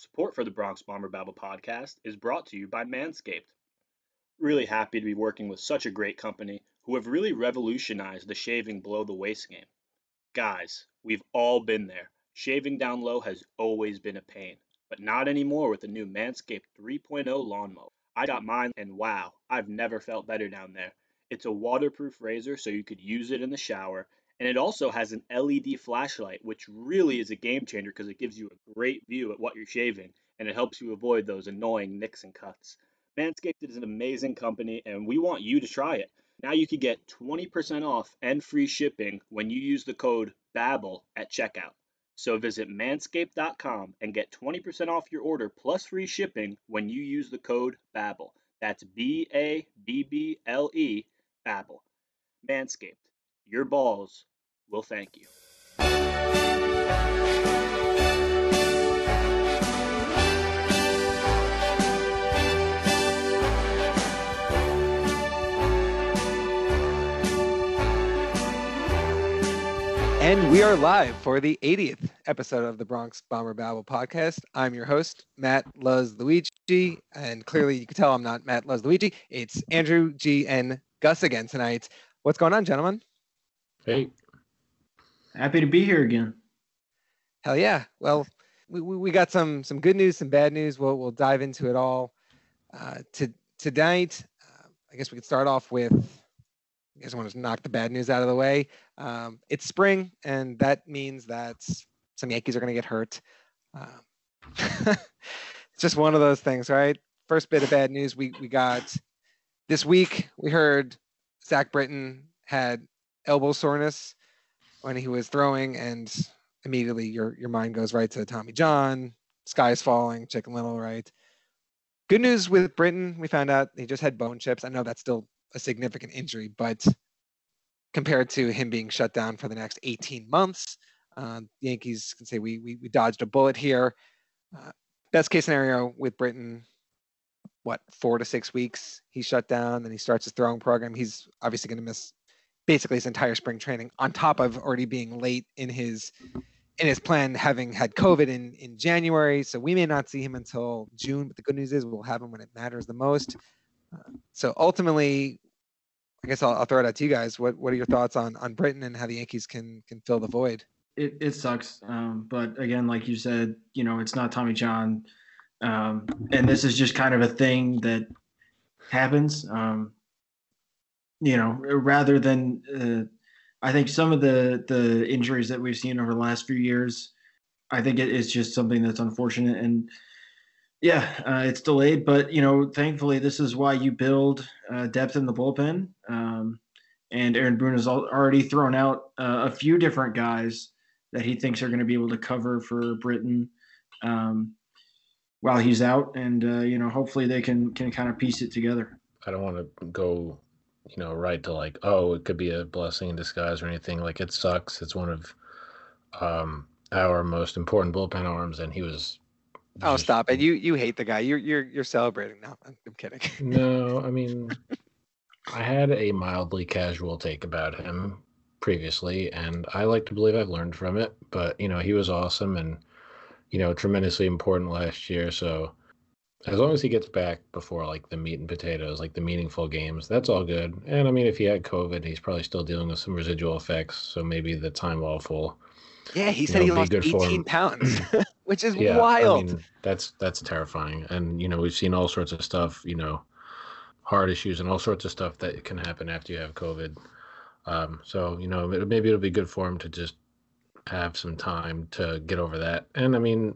Support for the Bronx Bomber Babble podcast is brought to you by Manscaped. Really happy to be working with such a great company who have really revolutionized the shaving below the waist game. Guys, we've all been there. Shaving down low has always been a pain, but not anymore with the new Manscaped 3.0 lawnmower. I got mine and wow, I've never felt better down there. It's a waterproof razor so you could use it in the shower and it also has an LED flashlight, which really is a game changer because it gives you a great view at what you're shaving and it helps you avoid those annoying nicks and cuts. Manscaped is an amazing company and we want you to try it. Now you can get 20% off and free shipping when you use the code BABBLE at checkout. So visit manscaped.com and get 20% off your order plus free shipping when you use the code BABBLE. That's B A B B L E, BABBLE. Manscaped, your balls will thank you. And we are live for the 80th episode of the Bronx Bomber Babble podcast. I'm your host, Matt Luz Luigi. And clearly you can tell I'm not Matt Luz Luigi. It's Andrew G and Gus again tonight. What's going on, gentlemen? Hey. Happy to be here again. Hell yeah. Well, we, we got some some good news, some bad news. We'll we'll dive into it all. Uh, to tonight, uh, I guess we could start off with. I guess I want to knock the bad news out of the way. Um, it's spring, and that means that some Yankees are going to get hurt. Um, it's just one of those things, right? First bit of bad news we we got this week. We heard Zach Britton had elbow soreness when he was throwing, and immediately your your mind goes right to Tommy John, sky's falling, Chicken Little, right? Good news with Britton, we found out he just had bone chips. I know that's still a significant injury, but compared to him being shut down for the next 18 months, uh, Yankees can say we, we, we dodged a bullet here. Uh, best case scenario with Britton, what four to six weeks he's shut down, then he starts his throwing program. He's obviously going to miss basically his entire spring training on top of already being late in his in his plan having had covid in in january. So we may not see him until june but the good news is we'll have him when it matters the most. Uh, so ultimately i guess I'll, I'll, throw it out to you guys. What what are your thoughts on on Britton and how the yankees can can fill the void? It, it sucks. Um, but again like you said you know it's not tommy john. Um, and this is just kind of a thing that happens. Um, you know, rather than uh, I think some of the the injuries that we've seen over the last few years, I think it is just something that's unfortunate and yeah, uh, it's delayed. But you know, thankfully, this is why you build uh, depth in the bullpen. Um, and Aaron Boone has already thrown out uh, a few different guys that he thinks are going to be able to cover for Britton. um, while he's out, and uh, you know, hopefully they can can kind of piece it together. I don't want to go you know, right to like, oh, it could be a blessing in disguise or anything. Like it sucks. It's one of um, our most important bullpen arms, and he was. Oh, just, stop it! You you hate the guy. You're you're you're celebrating now. I'm, I'm kidding. no, I mean, I had a mildly casual take about him previously, and I like to believe I've learned from it. But you know, he was awesome and you know tremendously important last year. So as long as he gets back before like the meat and potatoes, like the meaningful games, that's all good. And I mean, if he had COVID, he's probably still dealing with some residual effects. So maybe the time off will. Yeah, he said know, he lost 18 pounds, which is yeah, wild. I mean, that's that's terrifying. And you know, we've seen all sorts of stuff. You know, heart issues and all sorts of stuff that can happen after you have COVID. Um, so you know, maybe it'll be good for him to just have some time to get over that. And I mean,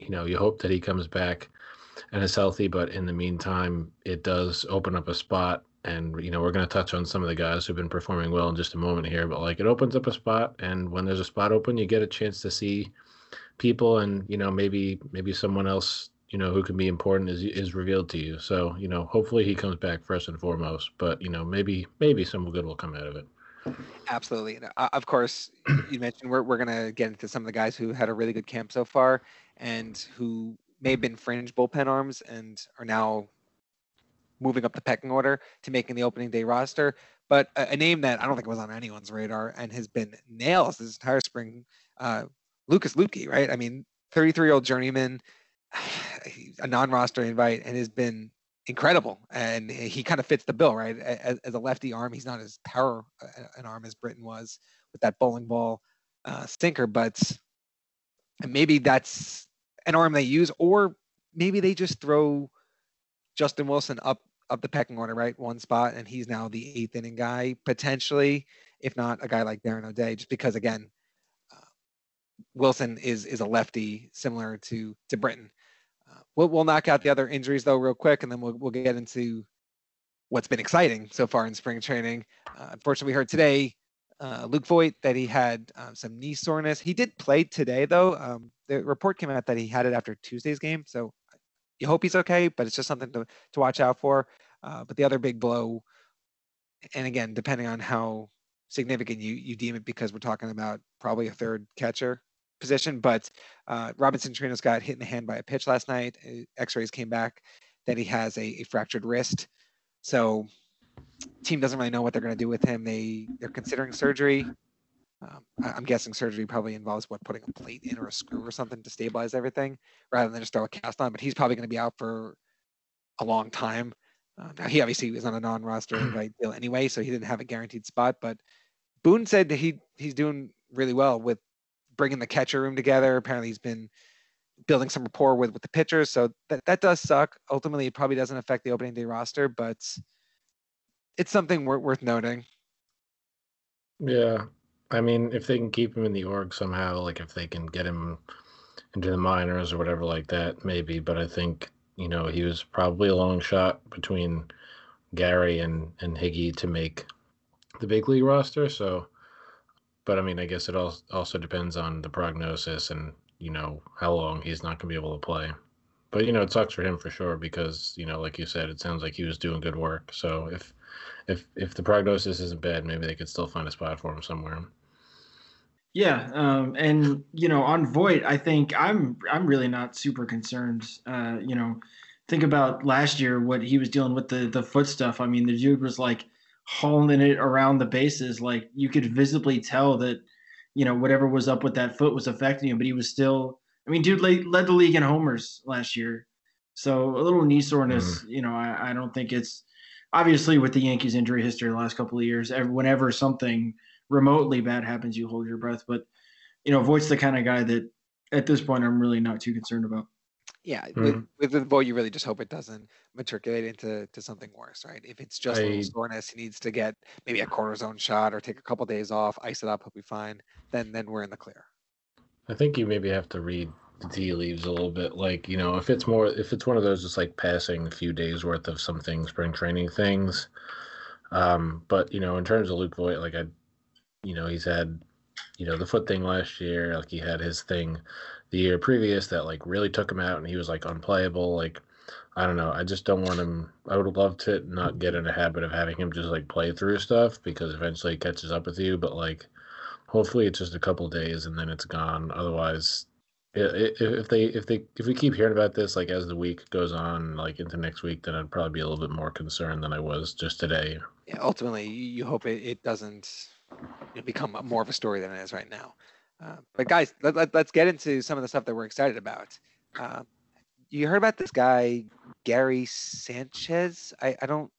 you know, you hope that he comes back and is healthy. But in the meantime, it does open up a spot. And, you know, we're going to touch on some of the guys who've been performing well in just a moment here. But, like, it opens up a spot. And when there's a spot open, you get a chance to see people and, you know, maybe, maybe someone else, you know, who can be important is, is revealed to you. So, you know, hopefully he comes back first and foremost. But, you know, maybe, maybe some good will come out of it. Absolutely. Uh, of course, you mentioned we're, we're going to get into some of the guys who had a really good camp so far and who may have been fringe bullpen arms and are now moving up the pecking order to making the opening day roster. But a, a name that I don't think was on anyone's radar and has been nails this entire spring, uh, Lucas Luetge, right? I mean, 33 year old journeyman, a non-roster invite and has been incredible. And he kind of fits the bill, right? As, as, a lefty arm, he's not as power an arm as Britton was with that bowling ball uh, sinker, but maybe that's an arm they use, or maybe they just throw Justin Wilson up up the pecking order, right? One spot, and he's now the eighth inning guy potentially, if not a guy like Darren O'Day, just because again, uh, Wilson is is a lefty similar to to Britton. Uh, we'll we'll knock out the other injuries though real quick, and then we'll we'll get into what's been exciting so far in spring training. Uh, unfortunately, we heard today uh, Luke Voit that he had um, some knee soreness. He did play today though. Um, the report came out that he had it after Tuesday's game, so you hope he's okay. But it's just something to to watch out for. Uh, but the other big blow, and again, depending on how significant you you deem it, because we're talking about probably a third catcher position. But uh, Robinson Chirinos got hit in the hand by a pitch last night. Uh, X-rays came back that he has a, a fractured wrist. So team doesn't really know what they're going to do with him. They they're considering surgery. Um, I, am guessing surgery probably involves what putting a plate in or a screw or something to stabilize everything, rather than just throw a cast on. But he's probably going to be out for a long time. Uh, now he obviously was on a non-roster invite deal anyway, so he didn't have a guaranteed spot. But Boone said that he he's doing really well with bringing the catcher room together. Apparently, he's been building some rapport with with the pitchers, so that that does suck. Ultimately, it probably doesn't affect the opening day roster, but it's something worth, worth noting. Yeah, I mean, if they can keep him in the org somehow, like if they can get him into the minors or whatever like that, maybe. But I think you know he was probably a long shot between Gary and and Higgy to make the big league roster. So, but I mean, I guess it all also depends on the prognosis and you know how long he's not going to be able to play. But you know, it sucks for him for sure because you know, like you said, it sounds like he was doing good work. So if if if the prognosis isn't bad, maybe they could still find a spot for him somewhere. Yeah, um, and you know, on Voit, I think I'm I'm really not super concerned. Uh, you know, think about last year what he was dealing with the the foot stuff. I mean, the dude was like hauling it around the bases, like you could visibly tell that you know whatever was up with that foot was affecting him, but he was still. I mean, dude led, led the league in homers last year, so a little knee soreness. Mm-hmm. You know, I, I don't think it's obviously with the Yankees injury history the last couple of years, whenever something remotely bad happens, you hold your breath. But you know, Voit's the kind of guy that at this point I'm really not too concerned about. Yeah, mm-hmm. with with the Voit, you really just hope it doesn't matriculate into to something worse, right? If it's just I, a little soreness, he needs to get maybe a cortisone shot or take a couple days off, ice it up, he'll be fine. Then then we're in the clear. I think you maybe have to read the tea leaves a little bit. Like, you know, if it's more, if it's one of those just like passing a few days worth of something, spring training things. Um, but, you know, in terms of Luke Voit, like I, you know, he's had, you know, the foot thing last year, like he had his thing the year previous that like really took him out and he was like unplayable. Like, I don't know. I just don't want him. I would love to not get in a habit of having him just like play through stuff because eventually it catches up with you. But like, hopefully it's just a couple days and then it's gone. Otherwise, if they if they if we keep hearing about this like as the week goes on like into next week then i'd probably be a little bit more concerned than i was just today yeah ultimately you hope it, it doesn't become more of a story than it is right now uh, but guys let, let, us get into some of the stuff that we're excited about uh, you heard about this guy gary sanchez i, I don't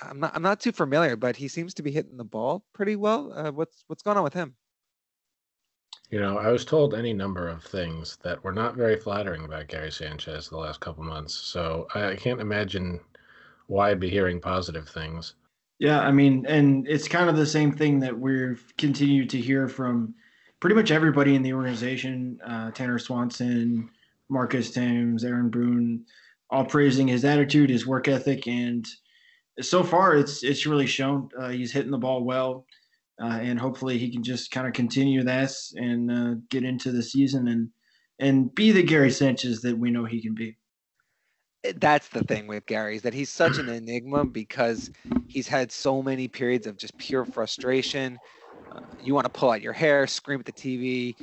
I'm not, I'm not too familiar, but he seems to be hitting the ball pretty well. Uh, what's what's going on with him? You know, I was told any number of things that were not very flattering about Gary Sanchez the last couple months. So I can't imagine why I'd be hearing positive things. Yeah, I mean, and it's kind of the same thing that we've continued to hear from pretty much everybody in the organization uh, Tanner Swanson, Marcus Thames, Aaron Boone, all praising his attitude, his work ethic, and so far it's it's really shown. Uh, he's hitting the ball well uh, and hopefully he can just kind of continue this and uh, get into the season and and be the Gary Sanchez that we know he can be. That's the thing with Gary is that he's such an enigma because he's had so many periods of just pure frustration. Uh, you want to pull out your hair, scream at the TV,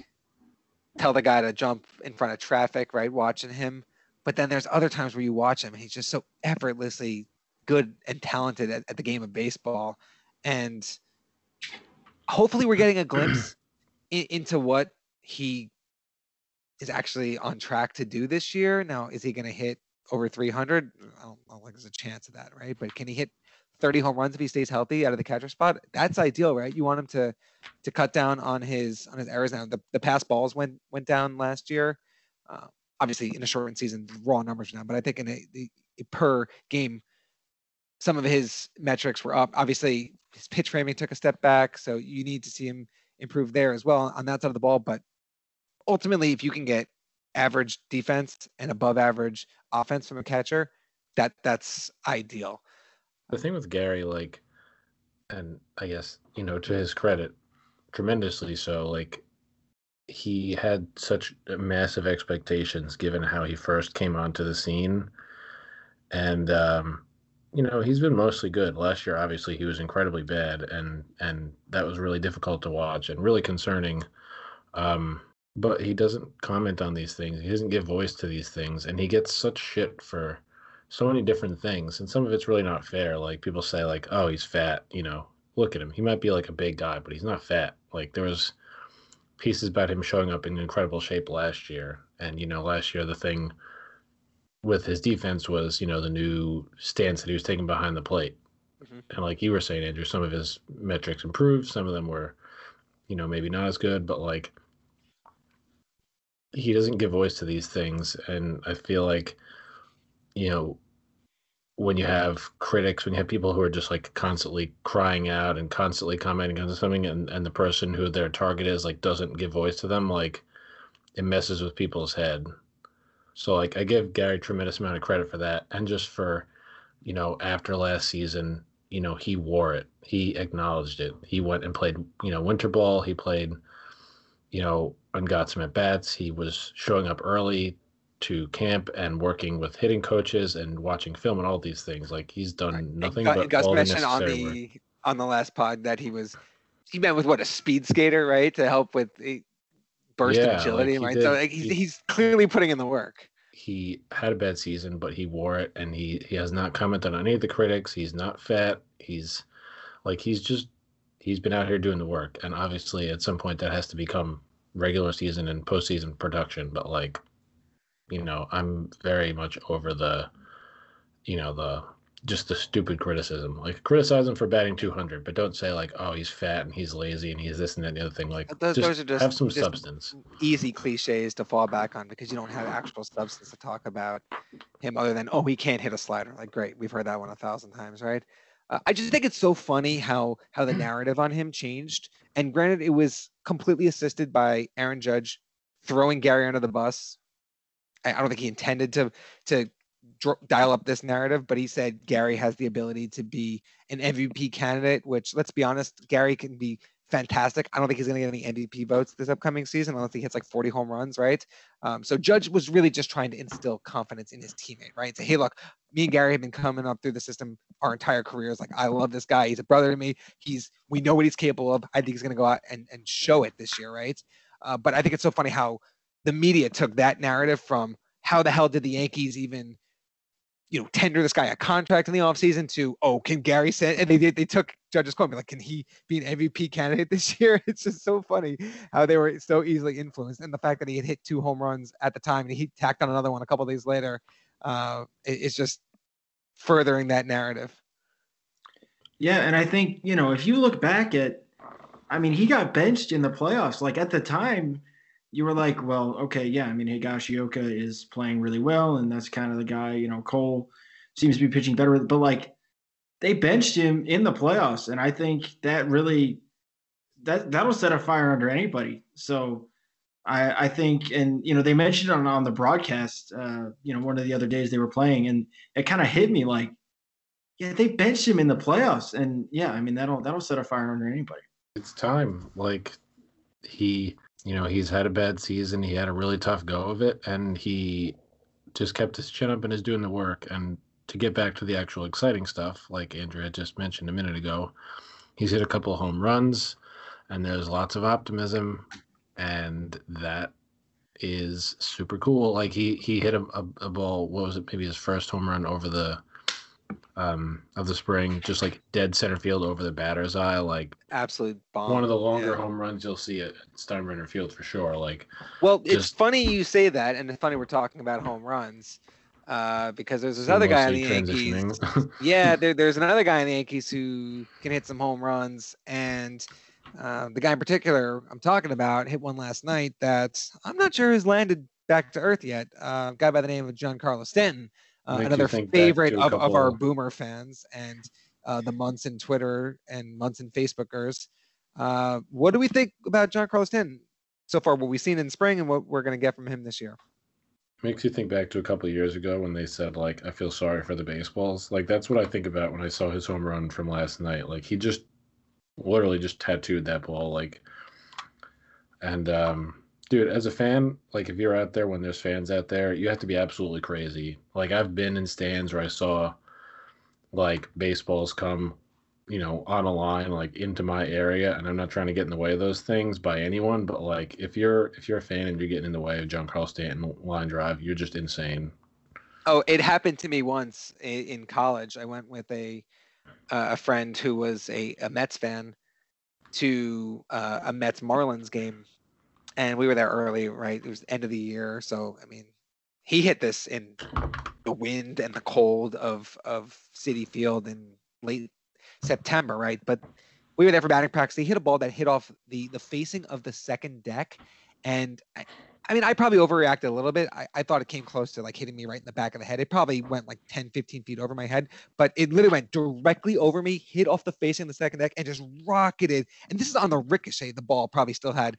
tell the guy to jump in front of traffic, right? Watching him. But then there's other times where you watch him and he's just so effortlessly good and talented at, at the game of baseball. And – hopefully we're getting a glimpse in, into what he is actually on track to do this year. Now, is he going to hit over 300? I don't, I don't think there's a chance of that, right? But can he hit 30 home runs if he stays healthy out of the catcher spot? That's ideal, right? You want him to to cut down on his on his errors. Now, the, the pass balls went went down last year. Uh, obviously, in a shortened season, raw numbers now, but I think in a, a per game, some of his metrics were up. Obviously, his pitch framing took a step back, so you need to see him improve there as well on that side of the ball. But ultimately, if you can get average defense and above average offense from a catcher, that that's ideal. The thing with Gary, like, and I guess you know to his credit, tremendously so. Like, he had such massive expectations given how he first came onto the scene, and um, you know he's been mostly good. Last year, obviously, he was incredibly bad, and and that was really difficult to watch and really concerning. Um, but he doesn't comment on these things. He doesn't give voice to these things, and he gets such shit for so many different things. And some of it's really not fair. Like people say, like, "Oh, he's fat." You know, look at him. He might be like a big guy, but he's not fat. Like there was pieces about him showing up in incredible shape last year, and you know, last year the thing with his defense was, you know, the new stance that he was taking behind the plate. Mm-hmm. And like you were saying, Andrew, some of his metrics improved. Some of them were, you know, maybe not as good, but like he doesn't give voice to these things and i feel like you know when you have critics when you have people who are just like constantly crying out and constantly commenting on something and, and the person who their target is like doesn't give voice to them like it messes with people's head so like i give gary tremendous amount of credit for that and just for you know after last season you know he wore it he acknowledged it he went and played you know winter ball he played you know and got some at bats. He was showing up early to camp and working with hitting coaches and watching film and all these things. Like he's done nothing Gus, but Gus all mentioned on the work. on the last pod that he was he met with what a speed skater, right, to help with eh, burst yeah, agility, like right? Did, so like, he's, he, he's clearly putting in the work. He had a bad season, but he wore it, and he he has not commented on any of the critics. He's not fat. He's like he's just he's been out here doing the work, and obviously at some point that has to become regular season and postseason production, but like, you know, I'm very much over the, you know, the just the stupid criticism. Like criticize him for batting 200, but don't say like, oh, he's fat and he's lazy and he's this and that and the other thing. Like, those, just, those are just have some just substance. Easy cliches to fall back on because you don't have actual substance to talk about him other than oh, he can't hit a slider. Like, great, we've heard that one a thousand times, right? Uh, I just think it's so funny how how the narrative on him changed. And granted, it was completely assisted by Aaron Judge throwing Gary under the bus. I, I don't think he intended to to dial up this narrative, but he said Gary has the ability to be an MVP candidate. Which, let's be honest, Gary can be fantastic. I don't think he's going to get any MVP votes this upcoming season unless he hits like 40 home runs, right? Um, so Judge was really just trying to instill confidence in his teammate, right? Say, hey, look, me and Gary have been coming up through the system our entire careers. Like, I love this guy. He's a brother to me. He's we know what he's capable of. I think he's going to go out and, and show it this year, right? Uh, but I think it's so funny how the media took that narrative from how the hell did the Yankees even you know, tender this guy a contract in the offseason to, oh, can Gary send? And they did, they took Judge's quote, and be like, can he be an MVP candidate this year? It's just so funny how they were so easily influenced. And the fact that he had hit two home runs at the time and he tacked on another one a couple days later, uh, it's just furthering that narrative. Yeah. And I think, you know, if you look back at, I mean, he got benched in the playoffs. Like at the time, you were like, well, okay, yeah. I mean, Higashioka is playing really well, and that's kind of the guy. You know, Cole seems to be pitching better, but like they benched him in the playoffs, and I think that really that that'll set a fire under anybody. So I I think, and you know, they mentioned on on the broadcast, uh, you know, one of the other days they were playing, and it kind of hit me like, yeah, they benched him in the playoffs, and yeah, I mean that'll that'll set a fire under anybody. It's time, like he you know, he's had a bad season. He had a really tough go of it, and he just kept his chin up and is doing the work. And to get back to the actual exciting stuff, like Andrea just mentioned a minute ago, he's hit a couple of home runs, and there's lots of optimism, and that is super cool. Like he he hit a, a, a ball. What was it? Maybe his first home run over the um, of the spring, just like dead center field over the batter's eye, like Absolute bomb. one of the longer yeah. home runs you'll see at Steinbrenner Field for sure. Like, Well, it's funny you say that, and it's funny we're talking about home runs, uh, because there's this we're other guy in the Yankees. yeah, there, there's another guy in the Yankees who can hit some home runs, and uh, the guy in particular I'm talking about hit one last night that I'm not sure has landed back to earth yet. Uh, a guy by the name of Giancarlo Stanton, uh, another favorite of, of our Boomer fans and uh, the Munson Twitter and Munson Facebookers. Uh, what do we think about Giancarlo Stanton so far? What we've seen in spring and what we're going to get from him this year? Makes you think back to a couple of years ago when they said like I feel sorry for the baseballs. Like that's what I think about when I saw his home run from last night. Like he just literally just tattooed that ball like and um dude, as a fan, like if you're out there when there's fans out there, you have to be absolutely crazy. Like I've been in stands where I saw like baseballs come, you know, on a line like into my area and I'm not trying to get in the way of those things by anyone, but like if you're if you're a fan and you're getting in the way of Giancarlo Stanton line drive, you're just insane. Oh, it happened to me once in college. I went with a uh, a friend who was a, a Mets fan to uh, a Mets Marlins game, and we were there early. Right, it was end of the year, so I mean, he hit this in the wind and the cold of of Citi Field in late September, right? But we were there for batting practice. He hit a ball that hit off the the facing of the second deck, and I, I mean, I probably overreacted a little bit. I, I thought it came close to like hitting me right in the back of the head. It probably went like 10, 15 feet over my head, but it literally went directly over me, hit off the facing of the second deck, and just rocketed. And this is on the ricochet. The ball probably still had,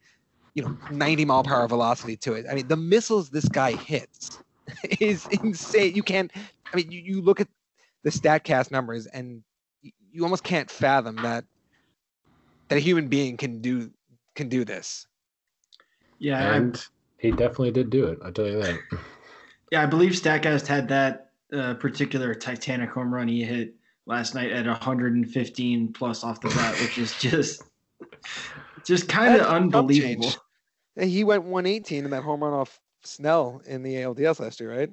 you know, 90 mile per hour velocity to it. I mean, the missiles this guy hits is insane. You can't, I mean, you, you look at the StatCast numbers and you almost can't fathom that that a human being can do can do this. Yeah, I, And he definitely did do it. I tell you that. yeah, I believe Statcast had that uh, particular Titanic home run he hit last night at 115 plus off the bat, which is just just kind of That's a chump unbelievable. change. He went 118 in that home run off Snell in the ALDS last year, right?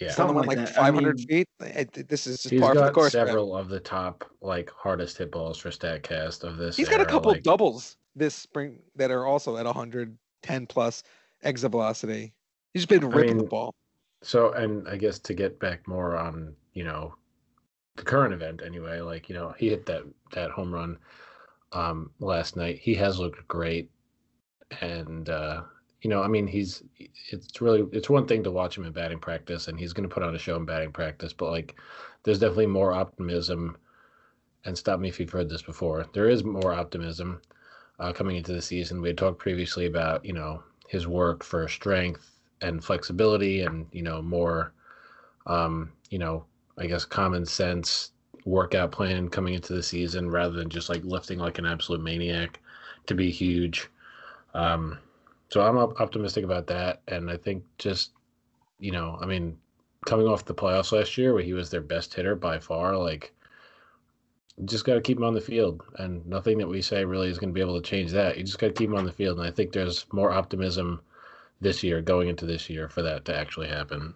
Yeah. Something like like, that. I 500 mean- feet. I- I- This is just He's par for the got course. for him. several of the top like hardest hit balls for Statcast of this. He's got a couple like- doubles this spring that are also at 110 plus exit velocity. He's just been ripping the mean, ball. So, and I guess to get back more on, you know, the current event anyway, like, you know, he hit that that home run um last night. He has looked great. And uh, you know, I mean, he's it's really it's one thing to watch him in batting practice and he's going to put on a show in batting practice, but like there's definitely more optimism and stop me if you've heard this before. There is more optimism uh, coming into the season. We had talked previously about, you know, his work for strength and flexibility and you know more um you know i guess common sense workout plan coming into the season rather than just like lifting like an absolute maniac to be huge. Um so i'm op- optimistic about that. And i think just you know i mean coming off the playoffs last year where he was their best hitter by far like just got to keep him on the field. And nothing that we say really is going to be able to change that. You just got to keep him on the field. And i think there's more optimism this year, going into this year, for that to actually happen.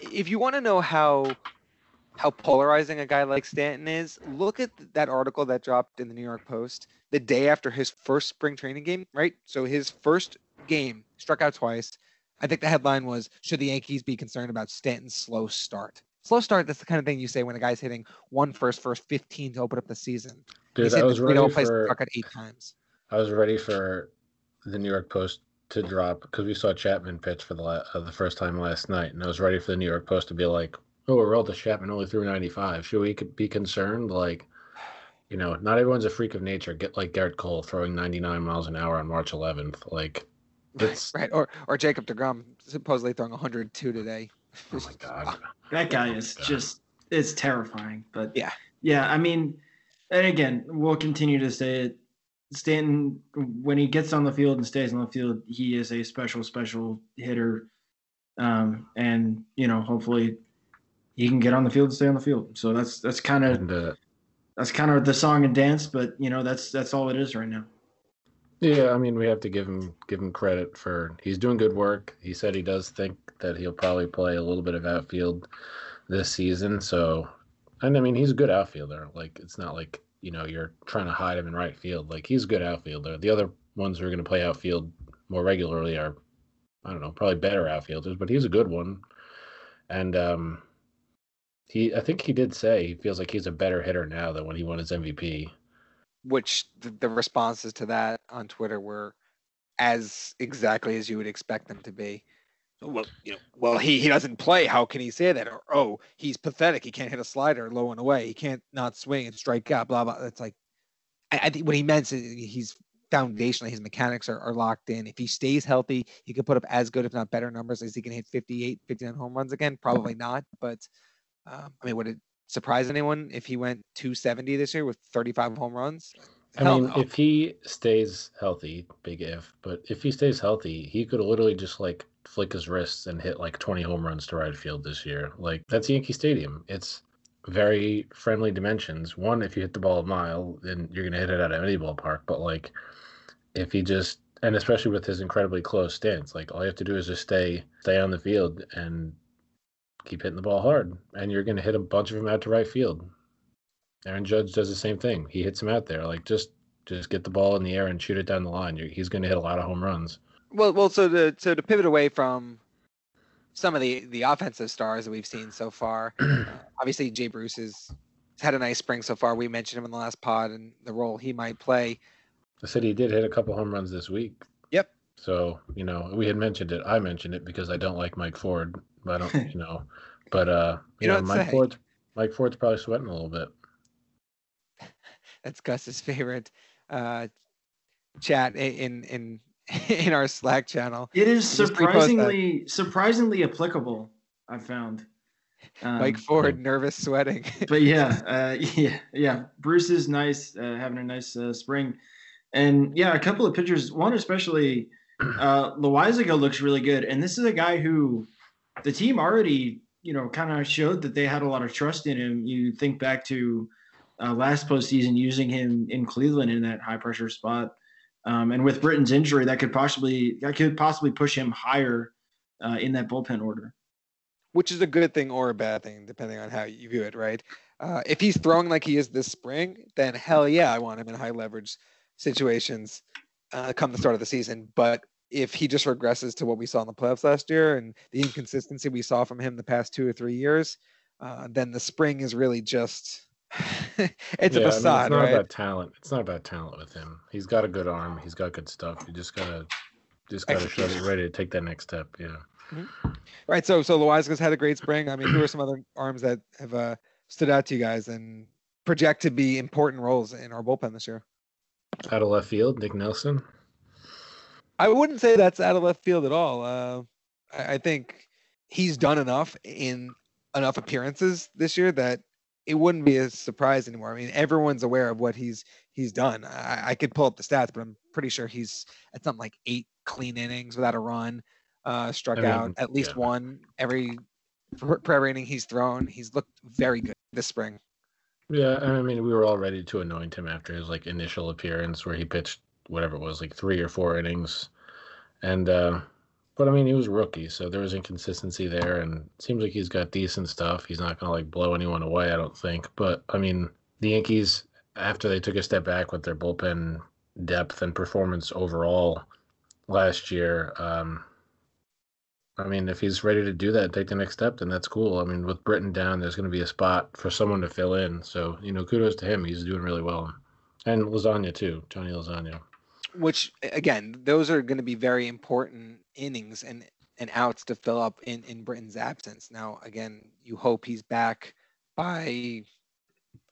If you want to know how how polarizing a guy like Stanton is, look at that article that dropped in the New York Post the day after his first spring training game, right? So his first game, struck out twice. I think the headline was Should the Yankees be concerned about Stanton's slow start? Slow start, that's the kind of thing you say when a guy's hitting one first, first 15 to open up the season. Dude, I was ready for struck out eight times. I was ready for the New York Post to drop because we saw Chapman pitch for the la- uh, the first time last night, and I was ready for the New York Post to be like, "Oh, Aroldis Chapman only threw 95. Should we be concerned?" Like, you know, not everyone's a freak of nature. Get like Gerrit Cole throwing 99 miles an hour on March 11th. Like, it's Right. Or or Jacob DeGrom supposedly throwing 102 today. oh my god. That guy is God. just it's terrifying. But Yeah. yeah. I mean, and again, we'll continue to say it. Stanton, when he gets on the field and stays on the field, he is a special, special hitter. Um, and you know, hopefully, he can get on the field and stay on the field. So that's that's kind of uh, that's kind of the song and dance. But you know, that's that's all it is right now. Yeah, I mean, we have to give him give him credit for he's doing good work. He said he does think that he'll probably play a little bit of outfield this season. So, and I mean, he's a good outfielder. Like, it's not like you know you're trying to hide him in right field. Like, he's a good outfielder. The other ones who are going to play outfield more regularly are, I don't know, probably better outfielders, but he's a good one. And um, he, I think he did say he feels like he's a better hitter now than when he won his MVP. Which the, the responses to that on Twitter were as exactly as you would expect them to be. Oh, well, you know, well, he, he doesn't play. How can he say that? Or oh, he's pathetic. He can't hit a slider low and away. He can't not swing and strike out. Blah blah. That's like, I, I think what he meant is he's foundationally his mechanics are, are locked in. If he stays healthy, he could put up as good, if not better numbers as he can hit 58, 59 home runs again. Probably not, but um, I mean, would it surprise anyone if he went 270 this year with 35 home runs? I Hell mean, no. if he stays healthy, big if, but if he stays healthy, he could literally just like flick his wrists and hit like 20 home runs to right field this year. Like that's Yankee Stadium. It's very friendly dimensions. One, if you hit the ball a mile, then you're gonna hit it out of any ballpark. But like, if he just and especially with his incredibly close stance, like all you have to do is just stay stay on the field and keep hitting the ball hard, and you're gonna hit a bunch of them out to right field. Aaron Judge does the same thing. He hits him out there. Like just just get the ball in the air and shoot it down the line. You're, he's going to hit a lot of home runs. Well, well, so to so to pivot away from some of the the offensive stars that we've seen so far, uh, obviously Jay Bruce has had a nice spring so far. We mentioned him in the last pod and the role he might play. I said he did hit a couple home runs this week. Yep. So you know we had mentioned it. I mentioned it because I don't like Mike Ford. But I don't, you know, but uh, you, you know, Mike Ford, Mike Ford's probably sweating a little bit. That's Gus's favorite uh, chat in in in our Slack channel. It is surprisingly surprisingly applicable. I found. Um, Mike Ford nervous sweating. but yeah, uh, yeah, yeah. Bruce is nice, uh, having a nice uh, spring, and yeah, a couple of pictures. One especially, uh, Loaisiga looks really good, and this is a guy who the team already, you know, kind of showed that they had a lot of trust in him. You think back to uh, last postseason using him in Cleveland in that high pressure spot. Um, and with Britton's injury, that could possibly that could possibly push him higher uh, in that bullpen order. Which is a good thing or a bad thing, depending on how you view it, right? Uh, if he's throwing like he is this spring, then hell yeah, I want him in high leverage situations uh, come the start of the season. But if he just regresses to what we saw in the playoffs last year and the inconsistency we saw from him the past two or three years, uh, then the spring is really just it's yeah, a facade, I mean, it's not right? about talent. It's not about talent with him. He's got a good arm. He's got good stuff. You just gotta, just gotta show that you're ready to take that next step. Yeah. Mm-hmm. Right. So, so Loaisiga's had a great spring. I mean, who are some other arms that have uh, stood out to you guys and project to be important roles in our bullpen this year? Out of left field, Nick Nelson. I wouldn't say that's out of left field at all. Uh, I, I think he's done enough in enough appearances this year that it wouldn't be a surprise anymore. I mean, everyone's aware of what he's he's done. I, I could pull up the stats, but I'm pretty sure he's at something like eight clean innings without a run, uh, struck I mean, out at least yeah. one every per inning he's thrown. He's looked very good this spring. Yeah, I mean, we were all ready to anoint him after his like initial appearance where he pitched whatever it was, like three or four innings, and uh, but I mean, he was rookie, so there was inconsistency there, and seems like he's got decent stuff. He's not gonna like blow anyone away, I don't think. But I mean, the Yankees, after they took a step back with their bullpen depth and performance overall last year, um, I mean, if he's ready to do that, take the next step, then that's cool. I mean, with Britton down, there's going to be a spot for someone to fill in. So, you know, kudos to him. He's doing really well. And Lasagna, too, Tony Lasagna which again, those are going to be very important innings and and outs to fill up in in Britton's absence. Now, again, you hope he's back by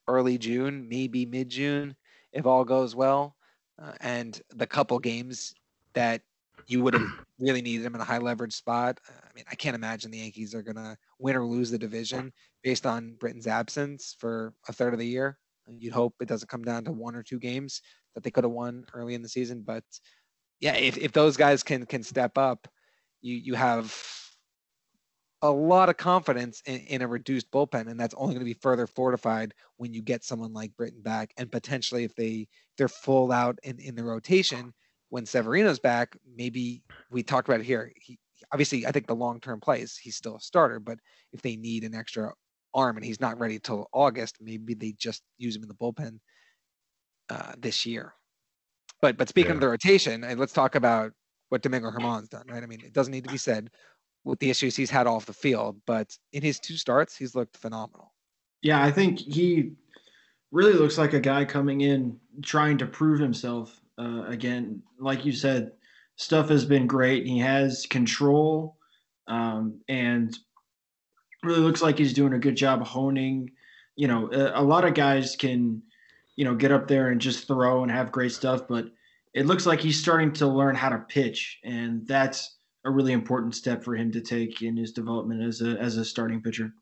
early June, maybe mid June, if all goes well. Uh, and the couple games that you would have really needed him in a high leverage spot. Uh, I mean, I can't imagine the Yankees are going to win or lose the division based on Britton's absence for a third of the year. You'd hope it doesn't come down to one or two games that they could have won early in the season. But yeah, if, if those guys can can step up, you you have a lot of confidence in, in a reduced bullpen, and that's only going to be further fortified when you get someone like Britton back, and potentially if they they're full out in, in the rotation when Severino's back, maybe we talked about it here. He obviously, I think the long term plays he's still a starter, but if they need an extra arm and he's not ready till August, maybe they just use him in the bullpen uh, this year. But but speaking yeah. of the rotation, and let's talk about what Domingo Germán's done, right? I mean, it doesn't need to be said with the issues he's had off the field, but in his two starts, he's looked phenomenal. Yeah, I think he really looks like a guy coming in trying to prove himself uh, again. Like you said, stuff has been great. He has control um, and really looks like he's doing a good job honing. You know, a, a lot of guys can, you know, get up there and just throw and have great stuff, but it looks like he's starting to learn how to pitch, and that's a really important step for him to take in his development as a as a starting pitcher.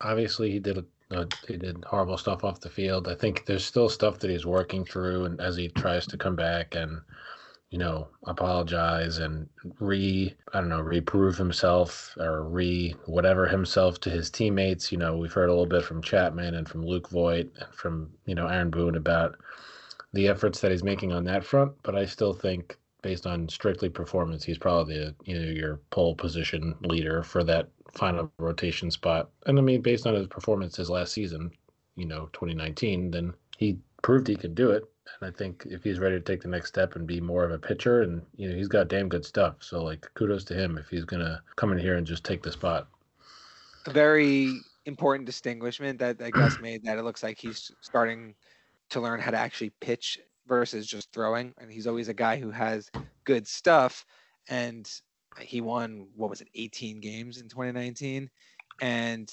Obviously, he did a, he did horrible stuff off the field. I think there's still stuff that he's working through, and as he tries to come back and you know apologize and re I don't know reprove himself or re whatever himself to his teammates. You know, we've heard a little bit from Chapman and from Luke Voit and from you know Aaron Boone about the efforts that he's making on that front, but I still think based on strictly performance, he's probably the, you know your pole position leader for that final rotation spot. And I mean, based on his performance his last season, you know, 2019, then he proved he could do it. And I think if he's ready to take the next step and be more of a pitcher, and you know, he's got damn good stuff. So like, kudos to him if he's gonna come in here and just take the spot. A very important distinguishment that, that Gus made that it looks like he's starting to learn how to actually pitch versus just throwing. And he's always a guy who has good stuff. And he won, what was it, 18 games in 2019. And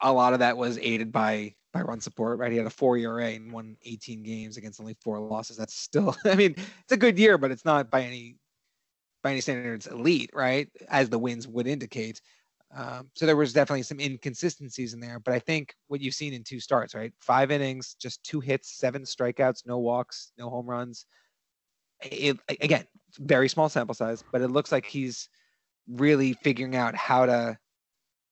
a lot of that was aided by by run support, right? He had a four ERA and won 18 games against only four losses. That's still, I mean, it's a good year, but it's not by any by any standards elite, right? As the wins would indicate. Um, so there was definitely some inconsistencies in there, but I think what you've seen in two starts, right? Five innings, just two hits, seven strikeouts, no walks, no home runs. It, again, very small sample size, but it looks like he's really figuring out how to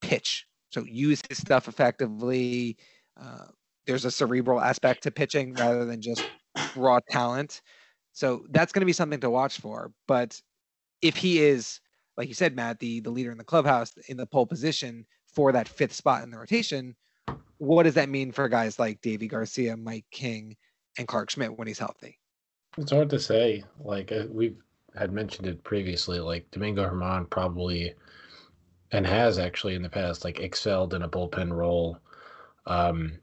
pitch. So use his stuff effectively. Uh, there's a cerebral aspect to pitching rather than just raw talent. So that's going to be something to watch for. But if he is like you said, Matt, the the leader in the clubhouse in the pole position for that fifth spot in the rotation. What does that mean for guys like Deivi Garcia, Mike King, and Clarke Schmidt when he's healthy? It's hard to say. Like uh, we've had mentioned it previously, like Domingo Germán probably and has actually in the past like excelled in a bullpen role. Um,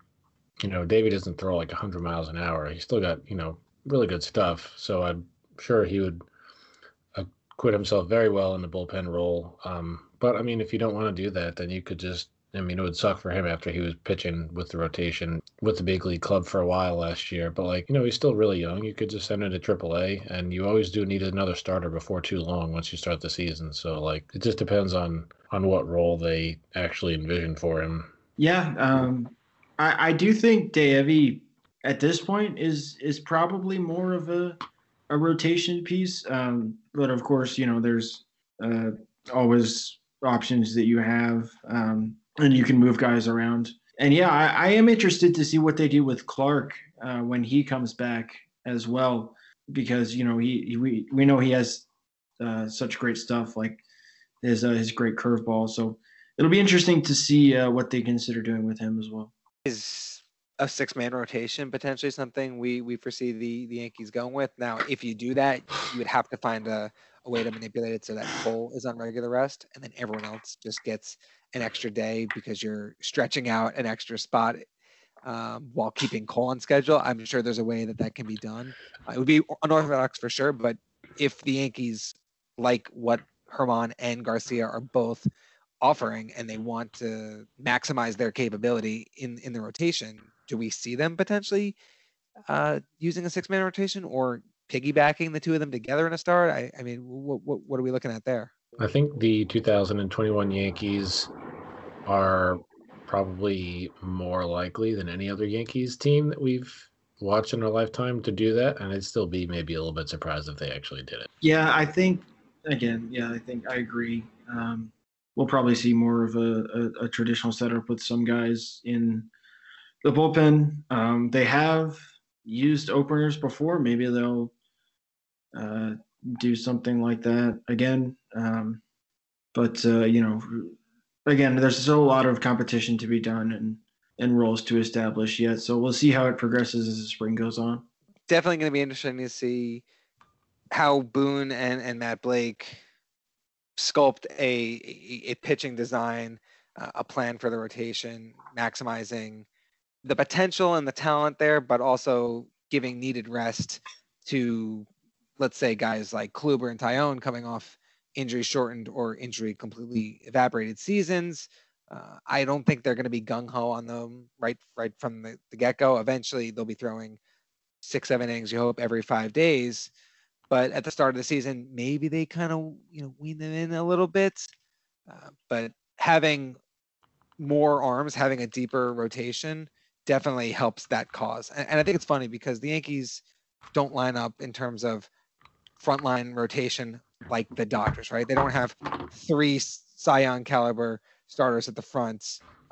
you know, David doesn't throw like 100 miles an hour. He's still got, you know, really good stuff. So I'm sure he would acquit himself very well in the bullpen role. Um, but I mean, if you don't want to do that, then you could just. I mean, it would suck for him after he was pitching with the rotation with the big league club for a while last year. But like, you know, he's still really young. You could just send him to AAA, and you always do need another starter before too long once you start the season. So like, it just depends on on what role they actually envision for him. Yeah, um, I, I do think Deivi at this point is is probably more of a a rotation piece. Um, but of course, you know, there's uh, always options that you have, um, and you can move guys around. And yeah, I, I am interested to see what they do with Clarke uh, when he comes back as well, because you know he, he we we know he has uh, such great stuff like his uh, his great curveball. So it'll be interesting to see uh, what they consider doing with him as well. Is a six man rotation potentially something we we foresee the the Yankees going with. Now, if you do that, you would have to find a, a way to manipulate it so that Cole is on regular rest and then everyone else just gets an extra day because you're stretching out an extra spot um, while keeping Cole on schedule. I'm sure there's a way that that can be done. Uh, it would be unorthodox for sure, but if the Yankees like what Germán and Garcia are both offering and they want to maximize their capability in in the rotation do we see them potentially uh, using a six man rotation or piggybacking the two of them together in a start? I, I mean, what, what, what are we looking at there? I think the 2021 Yankees are probably more likely than any other Yankees team that we've watched in our lifetime to do that. And I'd still be maybe a little bit surprised if they actually did it. Yeah, I think, again, yeah, I think I agree. Um, we'll probably see more of a, a, a traditional setup with some guys in the bullpen. Um, they have used openers before. Maybe they'll uh, do something like that again. Um, but uh, you know, again, there's still a lot of competition to be done and and roles to establish yet. So we'll see how it progresses as the spring goes on. Definitely going to be interesting to see how Boone and, and Matt Blake sculpt a, a, pitching design, uh, a plan for the rotation, maximizing the potential and the talent there, but also giving needed rest to, let's say, guys like Kluber and Taillon coming off injury shortened or injury completely evaporated seasons. Uh, I don't think they're going to be gung ho on them right right from the, the get go. Eventually, they'll be throwing six, seven innings. You hope every five days. But at the start of the season, maybe they kind of you know wean them in a little bit. Uh, but having more arms, having a deeper rotation, definitely helps that cause. And, and I think it's funny because the Yankees don't line up in terms of frontline rotation like the Dodgers, right? They don't have three Cy Young caliber starters at the front.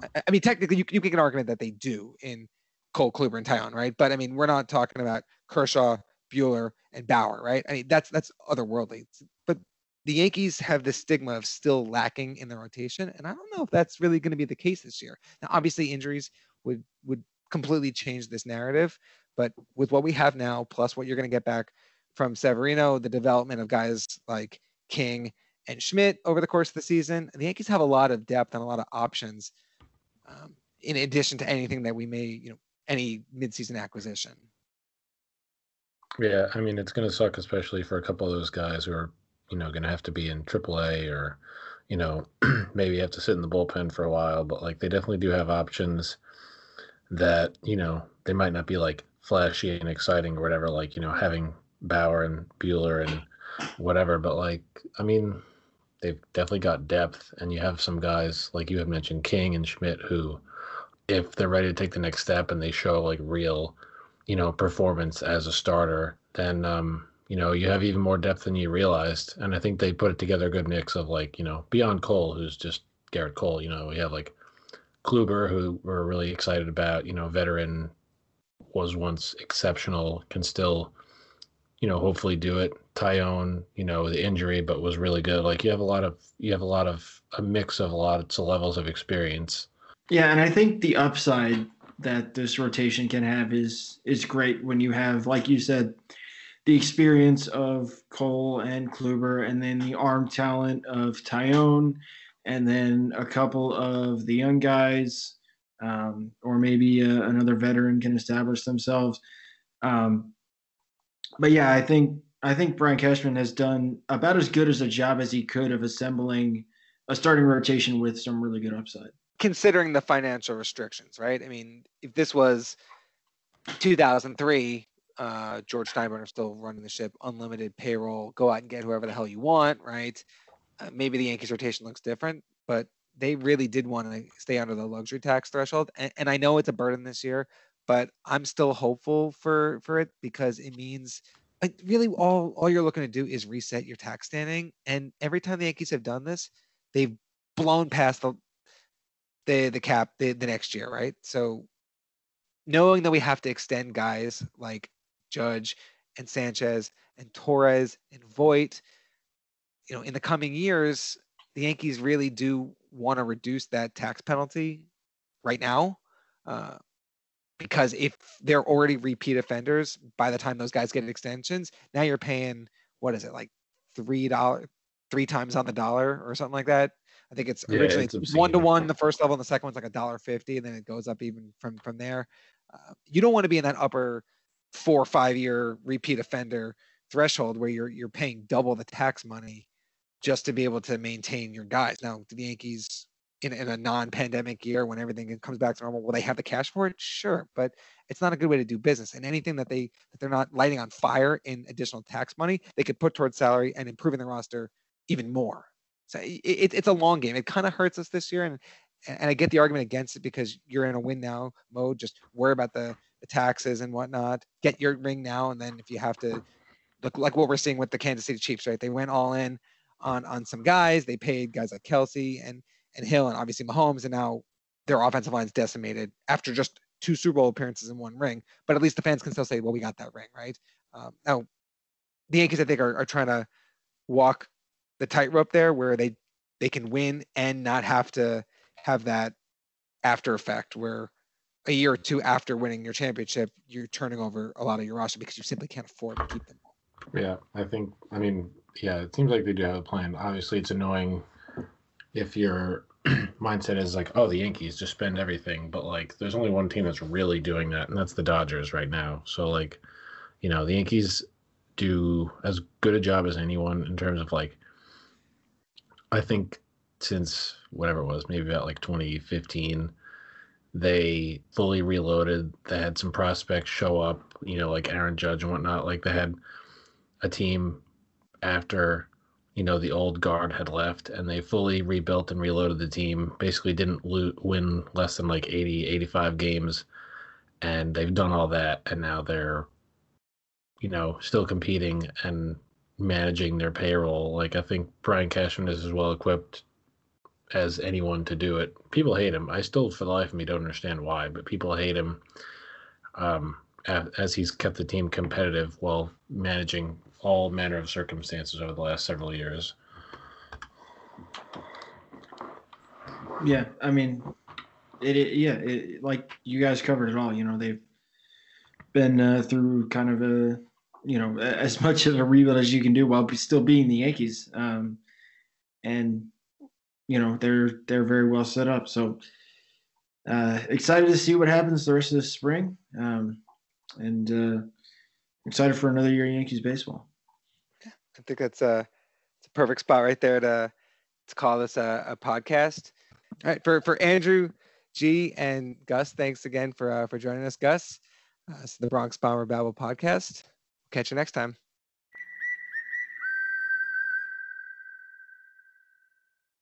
I, I mean, technically, you, you can make an argument that they do in Cole, Kluber, and Taillon, right? But I mean, we're not talking about Kershaw, Buehler, and Bauer, right? I mean, that's that's otherworldly. But the Yankees have the stigma of still lacking in the rotation, and I don't know if that's really going to be the case this year. Now, obviously, injuries would would completely change this narrative, but with what we have now, plus what you're going to get back from Severino, the development of guys like King and Schmidt over the course of the season, the Yankees have a lot of depth and a lot of options. Um, in addition to anything that we may, you know, any midseason acquisition. Yeah, I mean it's going to suck, especially for a couple of those guys who are, you know, going to have to be in AAA or, you know, maybe have to sit in the bullpen for a while. But like they definitely do have options that you know they might not be like flashy and exciting or whatever. Like you know having Bauer and Buehler and whatever. But like I mean, they've definitely got depth, and you have some guys like you have mentioned King and Schmidt who, if they're ready to take the next step and they show like real you know, performance as a starter, then um, you know, you have even more depth than you realized. And I think they put it together a good mix of like, you know, beyond Cole, who's just Gerrit Cole, you know, we have like Kluber, who we're really excited about, you know, veteran was once exceptional, can still, you know, hopefully do it. Taillon, you know, the injury, but was really good. Like you have a lot of you have a lot of a mix of a lot of levels of experience. Yeah, and I think the upside that this rotation can have is is great when you have, like you said, the experience of Cole and Kluber, and then the arm talent of Taillon, and then a couple of the young guys, um, or maybe uh, another veteran can establish themselves. Um, but yeah, I think I think Brian Cashman has done about as good as a job as he could of assembling a starting rotation with some really good upside considering the financial restrictions, right? I mean, if this was 2003, uh, George Steinbrenner still running the ship, unlimited payroll, go out and get whoever the hell you want, right? Uh, maybe the Yankees rotation looks different, but they really did want to stay under the luxury tax threshold. And, and I know it's a burden this year, but I'm still hopeful for for it because it means like really all all you're looking to do is reset your tax standing. And every time the Yankees have done this, they've blown past the the the cap the, the next year, right? So knowing that we have to extend guys like Judge and Sanchez and Torres and Voit, you know, in the coming years, the Yankees really do want to reduce that tax penalty right now. Uh, because if they're already repeat offenders by the time those guys get extensions, now you're paying what is it like three dollars, three times on the dollar or something like that I think it's yeah, originally it's one to one the first level, and the second one's like a dollar fifty, and then it goes up even from from there. Uh, you don't want to be in that upper four or five year repeat offender threshold where you're you're paying double the tax money just to be able to maintain your guys. Now, the Yankees in, in a non-pandemic year when everything comes back to normal, will they have the cash for it? Sure, but it's not a good way to do business. And anything that they that they're not lighting on fire in additional tax money, they could put towards salary and improving the roster even more. So it, it's a long game. It kind of hurts us this year, and and I get the argument against it because you're in a win now mode. Just worry about the, the taxes and whatnot. Get your ring now, and then if you have to, look like what we're seeing with the Kansas City Chiefs, right? They went all in on on some guys. They paid guys like Kelce and and Hill, and obviously Mahomes, and now their offensive line's decimated after just two Super Bowl appearances in one ring. But at least the fans can still say, "Well, we got that ring, right?" Um, now, the Yankees, I think, are, are trying to walk the tightrope there where they they can win and not have to have that after effect where a year or two after winning your championship, you're turning over a lot of your roster because you simply can't afford to keep them. Yeah, I think. I mean, yeah, it seems like they do have a plan. Obviously, it's annoying if your mindset is like, oh, the Yankees just spend everything, but like, there's only one team that's really doing that, and that's the Dodgers right now. So like, you know, the Yankees do as good a job as anyone in terms of like, I think since whatever it was, maybe about like 2015 they fully reloaded. They had some prospects show up, you know, like Aaron Judge and whatnot. Like they had a team after, you know, the old guard had left and they fully rebuilt and reloaded the team. Basically didn't lo- win less than like 80, 85 games. And they've done all that. And now they're, you know, still competing and managing their payroll. Like I think Brian Cashman is as well equipped as anyone to do it. People hate him. I still, for the life of me, don't understand why, but people hate him um, as he's kept the team competitive while managing all manner of circumstances over the last several years. Yeah, I mean, it, it yeah, it, like you guys covered it all. You know, they've been uh, through kind of a, you know, as much of a rebuild as you can do while still being the Yankees. Um, and you know they're they're very well set up. So uh, excited to see what happens the rest of the spring, um, and uh, excited for another year of Yankees baseball. I think that's a, it's a perfect spot right there to to call this a, a podcast. All right, for for Andrew, G, and Gus, thanks again for uh, for joining us, Gus. Uh, it's the Bronx Bomber Babel podcast. Catch you next time.